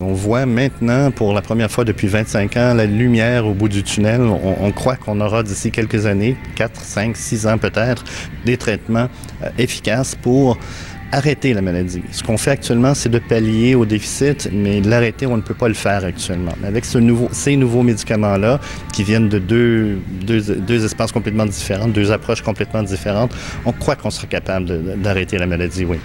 On voit maintenant, pour la première fois depuis 25 ans, la lumière au bout du tunnel. On, on croit qu'on aura d'ici quelques années, 4, 5, 6 ans peut-être, des traitements euh, efficaces pour arrêter la maladie. Ce qu'on fait actuellement, c'est de pallier au déficit, mais l'arrêter, on ne peut pas le faire actuellement. Avec ce nouveau, ces nouveaux médicaments-là, qui viennent de deux, deux, deux, espaces complètement différents, deux approches complètement différentes, on croit qu'on sera capable d'arrêter la maladie, oui.